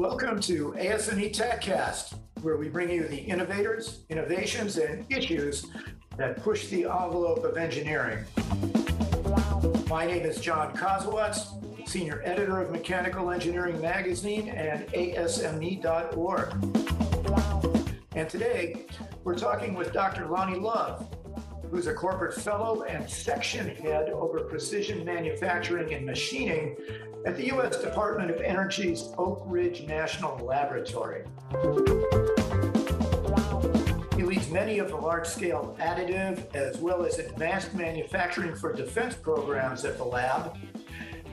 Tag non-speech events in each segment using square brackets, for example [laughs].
Welcome to ASME TechCast, where we bring you the innovators, innovations, and issues that push the envelope of engineering. My name is John Kosowatz, Senior Editor of Mechanical Engineering Magazine and ASME.org. And today, we're talking with Dr. Lonnie Love, who's a corporate fellow and section head over precision manufacturing and machining at the U.S. Department of Energy's Oak Ridge National Laboratory. He leads many of the large scale additive as well as advanced manufacturing for defense programs at the lab.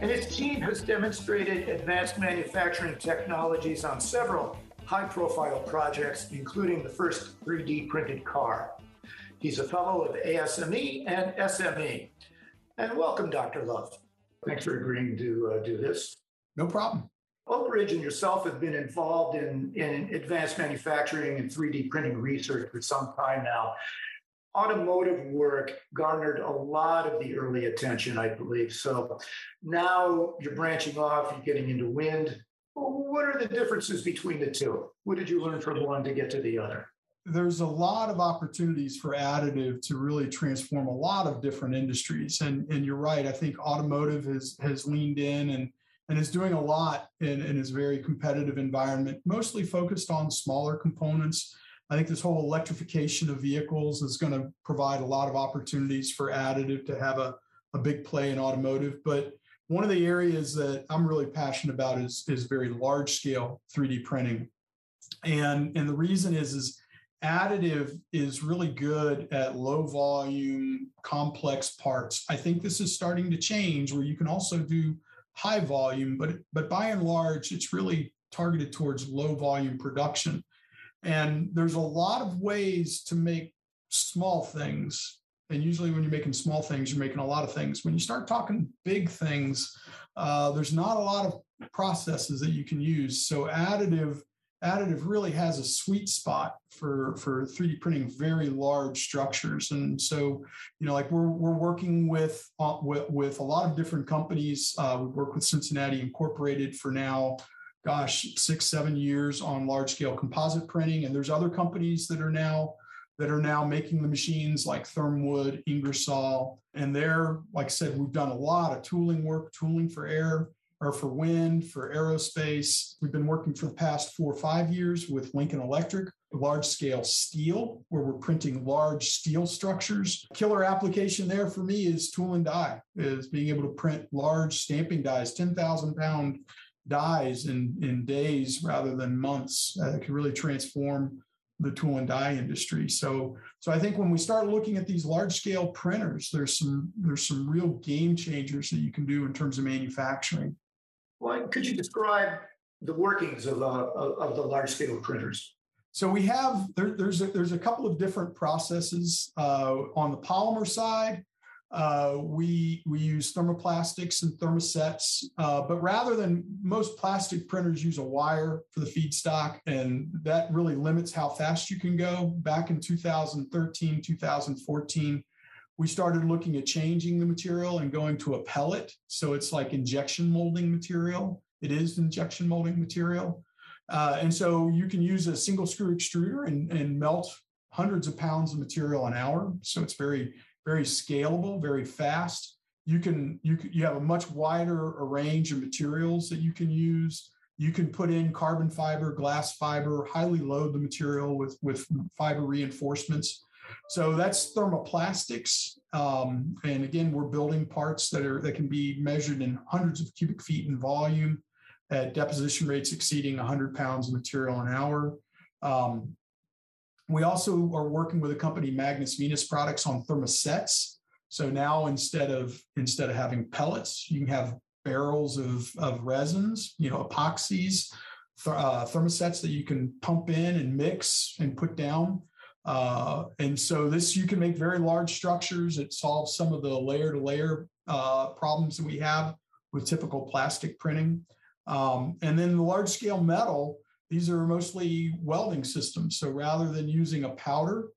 And his team has demonstrated advanced manufacturing technologies on several high profile projects, including the first 3D printed car. He's a fellow of ASME and SME. And welcome, Dr. Love. Thanks for agreeing to uh, do this. No problem. Oak Ridge and yourself have been involved in, in advanced manufacturing and 3D printing research for some time now. Automotive work garnered a lot of the early attention, I believe. So now you're branching off, you're getting into wind. What are the differences between the two? What did you learn from one to get to the other? There's a lot of opportunities for additive to really transform a lot of different industries. And, and you're right. I think automotive has, has leaned in and, and is doing a lot in, in this very competitive environment, mostly focused on smaller components. I think this whole electrification of vehicles is going to provide a lot of opportunities for additive to have a, a big play in automotive. But one of the areas that I'm really passionate about is, is very large scale 3D printing. And, and the reason is, is additive is really good at low volume, complex parts. I think this is starting to change where you can also do high volume, but but by and large, it's really targeted towards low volume production. And there's a lot of ways to make small things. And usually, when you're making small things, you're making a lot of things. When you start talking big things, uh, there's not a lot of processes that you can use. So, additive additive really has a sweet spot for for 3d printing very large structures. And so you know like we're we're working with uh, with, with a lot of different companies. Uh, we work with cincinnati incorporated for now gosh six seven years on large scale composite printing. And there's other companies that are now that are now making the machines like thermwood ingersoll. And they're like i said we've done a lot of tooling work tooling for air or for wind, for aerospace. We've been working for the past four or five years with Lincoln Electric, large scale steel, where we're printing large steel structures. Killer application there for me is tool and die, is being able to print large stamping dies, 10,000 pound dies in, in days rather than months. Uh, it can really transform the tool and die industry. So, so I think when we start looking at these large scale printers, there's some there's some real game changers that you can do in terms of manufacturing. Well, could you describe the workings of, uh, of the large scale printers? So we have there, there's a, there's a couple of different processes uh, on the polymer side. Uh, we we use thermoplastics and thermosets, uh, but rather than most plastic printers use a wire for the feedstock, and that really limits how fast you can go. Back in 2013, 2014, we started looking at changing the material and going to a pellet. So it's like injection molding material. It is injection molding material. Uh, and so you can use a single screw extruder and, and melt hundreds of pounds of material an hour. So it's very, very scalable, very fast. You can you can, you have a much wider range of materials that you can use. You can put in carbon fiber, glass fiber, highly load the material with with fiber reinforcements. So that's thermoplastics. Um, and again, we're building parts that are that can be measured in hundreds of cubic feet in volume at deposition rates exceeding 100 pounds of material an hour. Um, we also are working with a company, Magnum Venus Products, on thermosets. So now instead of instead of having pellets, you can have barrels of, of resins, you know, epoxies, th- uh, thermosets that you can pump in and mix and put down. Uh, and so this you can make very large structures. It solves some of the layer to layer uh, problems that we have with typical plastic printing. Um, and then the large scale metal, these are mostly welding systems. So rather than using a powder,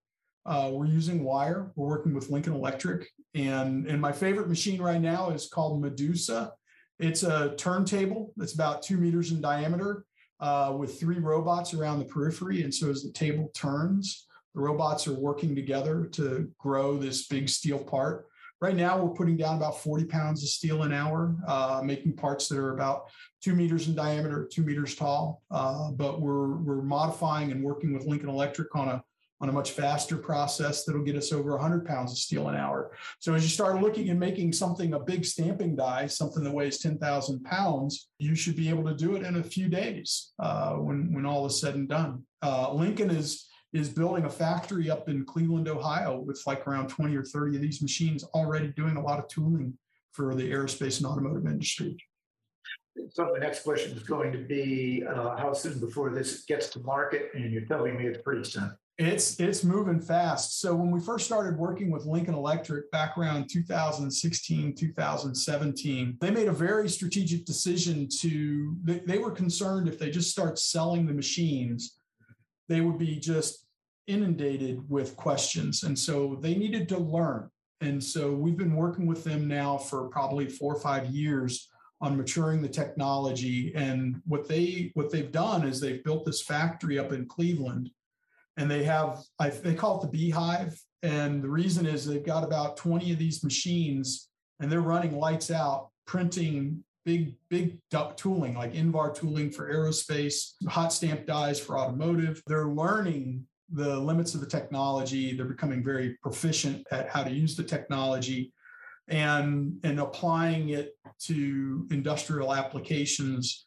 uh, we're using wire. We're working with Lincoln Electric. And, and my favorite machine right now is called Medusa. It's a turntable that's about two meters in diameter. uh, with three robots around the periphery. And so as the table turns, the robots are working together to grow this big steel part. Right now, we're putting down about 40 pounds of steel an hour, uh, making parts that are about two meters in diameter, two meters tall. Uh, but we're we're modifying and working with Lincoln Electric on a on a much faster process that'll get us over 100 pounds of steel an hour. So as you start looking at making something a big stamping die, something that weighs 10,000 pounds, you should be able to do it in a few days uh, when when all is said and done. Uh, Lincoln is is building a factory up in Cleveland, Ohio, with like around 20 or 30 of these machines already doing a lot of tooling for the aerospace and automotive industry. So the next question is going to be uh, how soon before this gets to market? And you're telling me it's pretty soon. It's it's moving fast. So when we first started working with Lincoln Electric back around 2016, 2017, they made a very strategic decision to they, they were concerned if they just start selling the machines, they would be just inundated with questions. And so they needed to learn. And so we've been working with them now for probably four or five years on maturing the technology. And what they what they've done is they've built this factory up in Cleveland and they have I, they call it the beehive and the reason is they've got about 20 of these machines and they're running lights out printing big big tooling like invar tooling for aerospace hot stamp dies for automotive. They're learning the limits of the technology. They're becoming very proficient at how to use the technology and and applying it to industrial applications.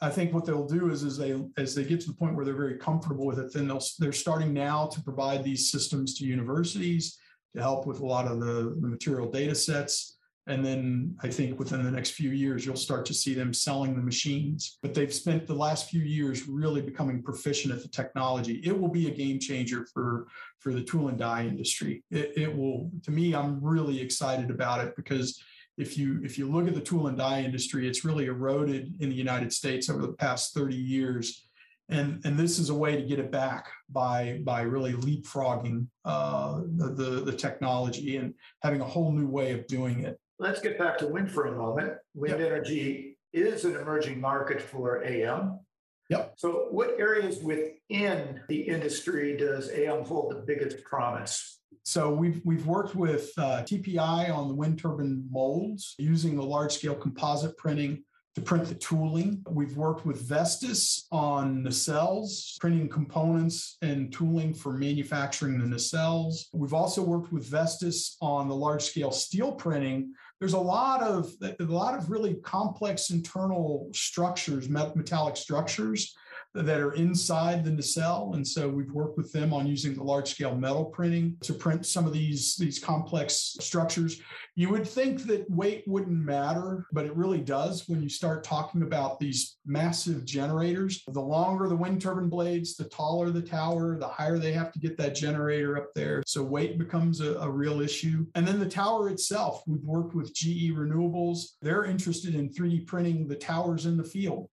I think what they'll do is, as they as they get to the point where they're very comfortable with it, then they'll they're starting now to provide these systems to universities to help with a lot of the, the material data sets. And then I think within the next few years, you'll start to see them selling the machines. But they've spent the last few years really becoming proficient at the technology. It will be a game changer for, for the tool and die industry. It, it will, to me, I'm really excited about it because if you if you look at the tool and die industry, it's really eroded in the United States over the past 30 years. And, and this is a way to get it back by by really leapfrogging uh, the, the, the technology and having a whole new way of doing it. Let's get back to wind for a moment. Wind yep. energy is an emerging market for AM. Yep. So, what areas within the industry does AM hold the biggest promise? So we've we've worked with uh, TPI on the wind turbine molds using the large scale composite printing to print the tooling. We've worked with Vestas on nacelles, printing components and tooling for manufacturing the nacelles. We've also worked with Vestas on the large scale steel printing. There's a lot of a lot of really complex internal structures, metallic structures that are inside the nacelle. And so we've worked with them on using the large scale metal printing to print some of these, these complex structures. You would think that weight wouldn't matter, but it really does when you start talking about these massive generators. The longer the wind turbine blades, the taller the tower, the higher they have to get that generator up there. So weight becomes a, a real issue. And then the tower itself, we've worked with GE Renewables. They're interested in 3D printing the towers in the field.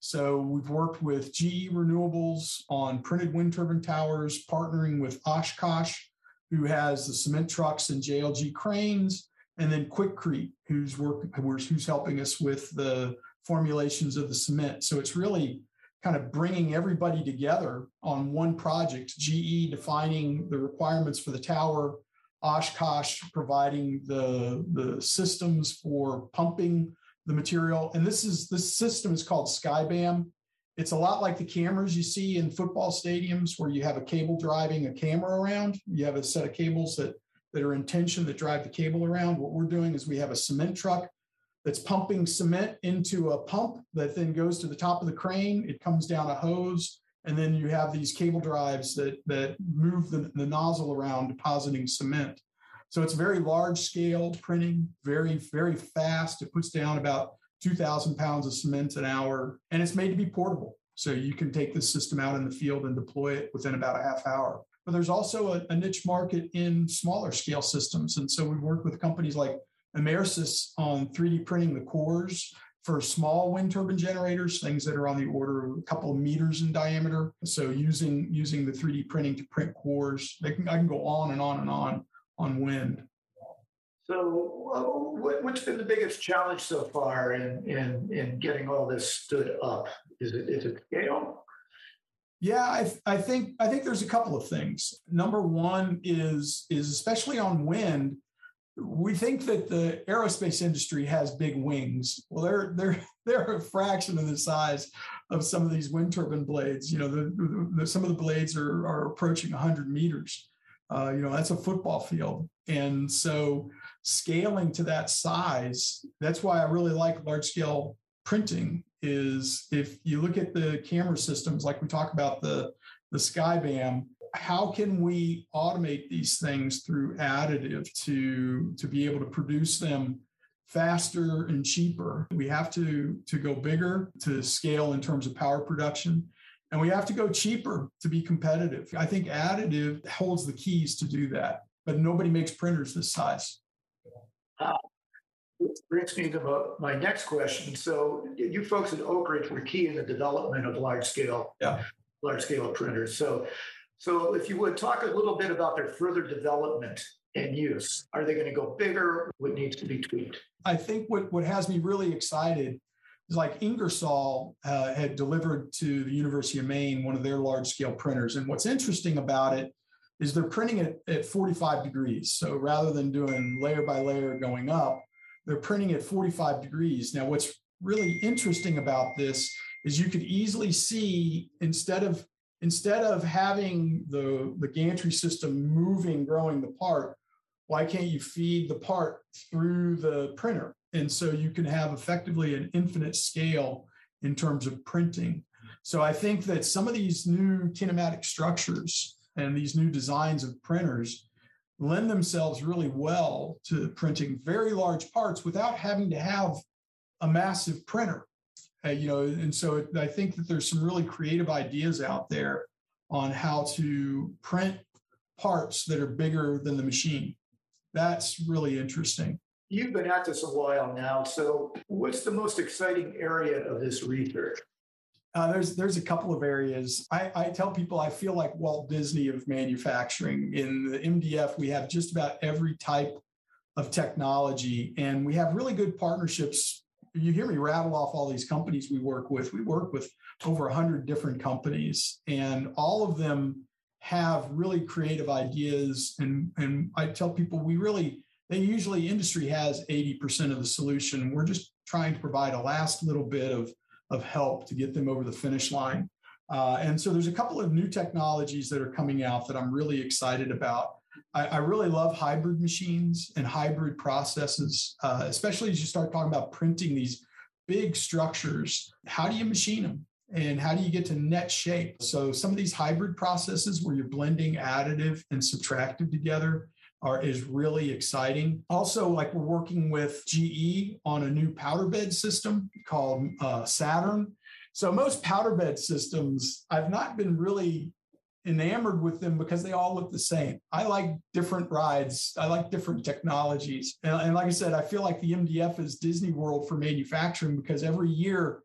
So we've worked with GE Renewables on printed wind turbine towers, partnering with Oshkosh, who has the cement trucks and JLG cranes, and then Quikrete, who's work, who's helping us with the formulations of the cement. So it's really kind of bringing everybody together on one project. GE defining the requirements for the tower, Oshkosh providing the the systems for pumping the material. And this is this system is called SkyBAAM. It's a lot like the cameras you see in football stadiums where you have a cable driving a camera around. You have a set of cables that, that are in tension that drive the cable around. What we're doing is we have a cement truck that's pumping cement into a pump that then goes to the top of the crane. It comes down a hose. And then you have these cable drives that, that move the, the nozzle around depositing cement. So it's very large scale printing, very, very fast. It puts down about 2,000 pounds of cement an hour, and it's made to be portable. So you can take this system out in the field and deploy it within about a half hour. But there's also a, a niche market in smaller scale systems. And so we work with companies like Emarsys on 3D printing the cores for small wind turbine generators, things that are on the order of a couple of meters in diameter. So using using the 3D printing to print cores, can, I can go on and on and on on wind. So, uh, what's been the biggest challenge so far in in in getting all this stood up? Is it is it scale? Yeah, I, I think I think there's a couple of things. Number one is is especially on wind, we think that the aerospace industry has big wings. Well, they're they're [laughs] they're a fraction of the size of some of these wind turbine blades. You know, the, the some of the blades are are approaching 100 meters. Uh, you know, that's a football field, and so scaling to that size. That's why I really like large scale printing. Is if you look at the camera systems, like we talk about the the SkyBAAM, how can we automate these things through additive to to be able to produce them faster and cheaper we have to to go bigger to scale in terms of power production and we have to go cheaper to be competitive i think additive holds the keys to do that but nobody makes printers this size uh, which brings me to my next question so you folks at oak ridge were key in the development of large scale yeah. large scale printers so so, if you would talk a little bit about their further development and use, are they going to go bigger? What needs to be tweaked? I think what, what has me really excited like Ingersoll uh, had delivered to the University of Maine one of their large scale printers. And what's interesting about it is they're printing it at 45 degrees. So rather than doing layer by layer going up, they're printing at 45 degrees. Now, what's really interesting about this is you could easily see instead of instead of having the, the gantry system moving, growing the part, why can't you feed the part through the printer? And so you can have effectively an infinite scale in terms of printing. So I think that some of these new kinematic structures and these new designs of printers lend themselves really well to printing very large parts without having to have a massive printer. Uh, you know, and so it, I think that there's some really creative ideas out there on how to print parts that are bigger than the machine. That's really interesting. You've been at this a while now. So, what's the most exciting area of this research? Uh, there's there's a couple of areas. I, I, tell people I feel like Walt Disney of manufacturing. In the MDF, we have just about every type of technology, and we have really good partnerships you hear me rattle off all these companies we work with. We work with over 100 different companies, and all of them have really creative ideas. And, and I tell people we really, they usually, industry has 80% of the solution. We're just trying to provide a last little bit of, of help to get them over the finish line. Uh, and so there's a couple of new technologies that are coming out that I'm really excited about. I, I really love hybrid machines and hybrid processes, uh, especially as you start talking about printing these big structures. How do you machine them? And how do you get to net shape? So, some of these hybrid processes where you're blending additive and subtractive together are is really exciting. Also, like we're working with GE on a new powder bed system called uh, Saturn. So most powder bed systems, I've not been really enamored with them because they all look the same. I like different rides. I like different technologies. And, and, like I said, I feel like the MDF is Disney World for manufacturing because every year,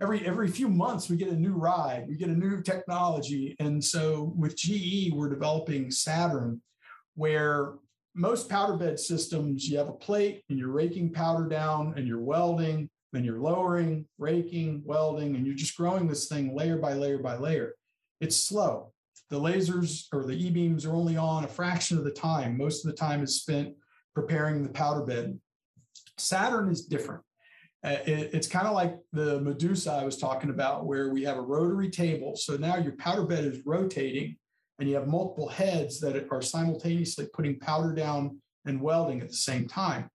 every every few months, we get a new ride, we get a new technology. And so with GE, we're developing Saturn, where most powder bed systems, you have a plate and you're raking powder down and you're welding, then you're lowering, raking, welding, and you're just growing this thing layer by layer by layer. It's slow the lasers or the e-beams are only on a fraction of the time. Most of the time is spent preparing the powder bed. Saturn is different. Uh, it, it's kind of like the Medusa I was talking about, where we have a rotary table. So now your powder bed is rotating and you have multiple heads that are simultaneously putting powder down and welding at the same time.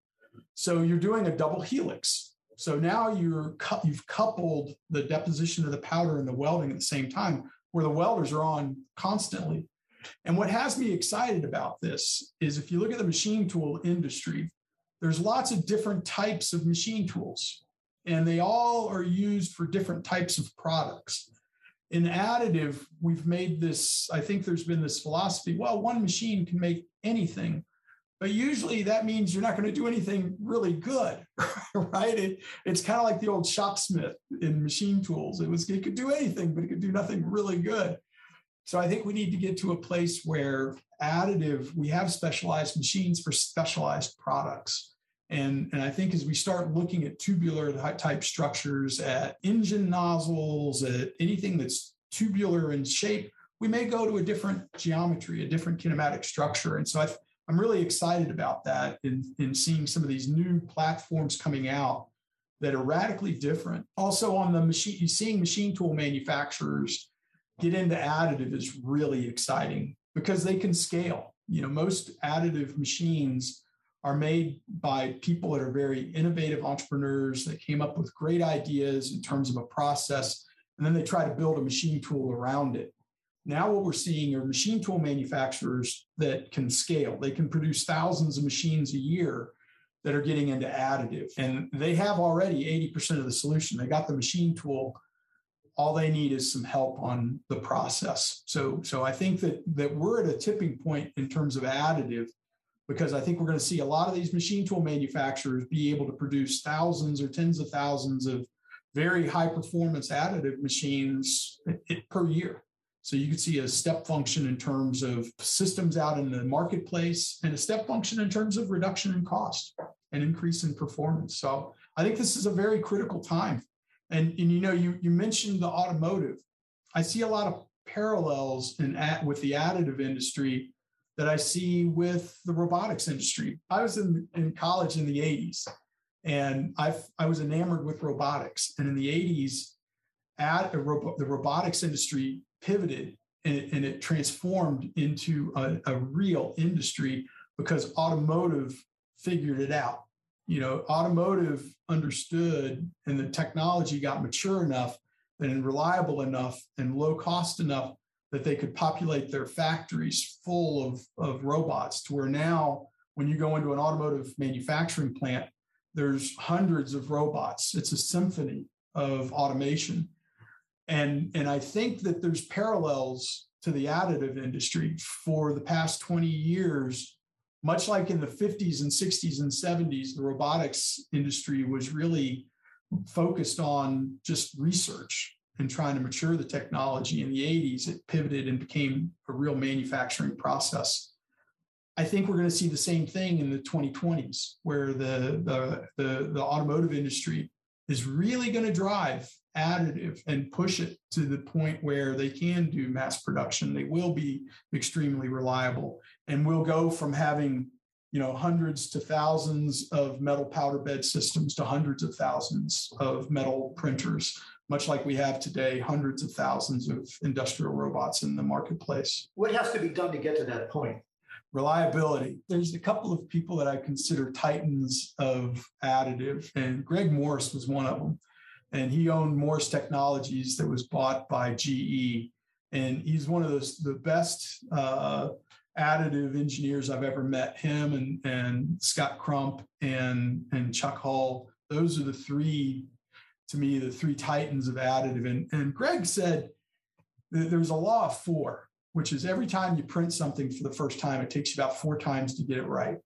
So you're doing a double helix. So now you're you've coupled the deposition of the powder and the welding at the same time, where the welders are on constantly. And what has me excited about this is if you look at the machine tool industry, there's lots of different types of machine tools, and they all are used for different types of products. In additive, we've made this, I think there's been this philosophy well, one machine can make anything. But usually that means you're not going to do anything really good, [laughs] right? It, it's kind of like the old shopsmith in machine tools. It was it could do anything, but it could do nothing really good. So I think we need to get to a place where additive, we have specialized machines for specialized products. And, and I think as we start looking at tubular type structures, at engine nozzles, at anything that's tubular in shape, we may go to a different geometry, a different kinematic structure. And so i am really excited about that in, in seeing some of these new platforms coming out that are radically different. Also, on the machine, seeing machine tool manufacturers get into additive is really exciting because they can scale. You know, most additive machines are made by people that are very innovative entrepreneurs that came up with great ideas in terms of a process, and then they try to build a machine tool around it. Now, what we're seeing are machine tool manufacturers that can scale. They can produce thousands of machines a year that are getting into additive, and they have already 80% of the solution. They got the machine tool. All they need is some help on the process. So, so I think that that we're at a tipping point in terms of additive because I think we're going to see a lot of these machine tool manufacturers be able to produce thousands or tens of thousands of very high performance additive machines per year. So you could see a step function in terms of systems out in the marketplace and a step function in terms of reduction in cost and increase in performance. So I think this is a very critical time. And, and you know, you, you mentioned the automotive. I see a lot of parallels in at, with the additive industry that I see with the robotics industry. I was in, in college in the 80s and I I was enamored with robotics. And in the 80s, at the robotics industry pivoted and it, and it transformed into a, a real industry because automotive figured it out. You know, automotive understood and the technology got mature enough and reliable enough and low cost enough that they could populate their factories full of, of robots to where now when you go into an automotive manufacturing plant there's hundreds of robots. It's a symphony of automation. And and i think that there's parallels to the additive industry for the past 20 years. Much like in the 50s and 60s and 70s the robotics industry was really focused on just research and trying to mature the technology in the 80s it pivoted and became a real manufacturing process i think we're going to see the same thing in the 2020s where the the the, the automotive industry is really going to drive additive and push it to the point where they can do mass production. They will be extremely reliable and we'll go from having you know hundreds to thousands of metal powder bed systems to hundreds of thousands of metal printers much like we have today hundreds of thousands of industrial robots in the marketplace what has to be done to get to that point reliability. There's a couple of people that I consider titans of additive, and Greg Morris was one of them and he owned Morris Technologies that was bought by GE. And he's one of those the best uh, additive engineers I've ever met. Him and and Scott Crump and and Chuck Hull. Those are the three, to me, the three titans of additive. And and Greg said there's a law of four, which is every time you print something for the first time, it takes you about four times to get it right.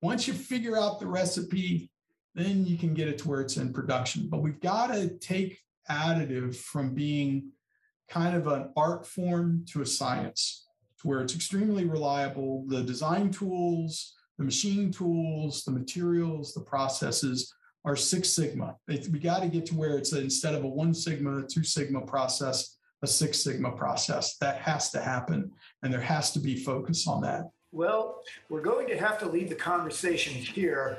Once you figure out the recipe, then you can get it to where it's in production. But we've got to take additive from being kind of an art form to a science, to where it's extremely reliable. The design tools, the machine tools, the materials, the processes are Six Sigma. we got to get to where it's a, instead of a one Sigma, a two Sigma process, a Six Sigma process. That has to happen, and there has to be focus on that. Well, we're going to have to leave the conversation here.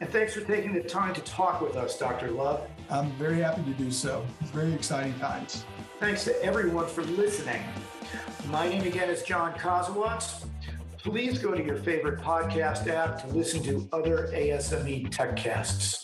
And thanks for taking the time to talk with us, Dr. Love. I'm very happy to do so. It's very exciting times. Thanks to everyone for listening. My name again is John Kosowatz. Please go to your favorite podcast app to listen to other ASME Tech Casts.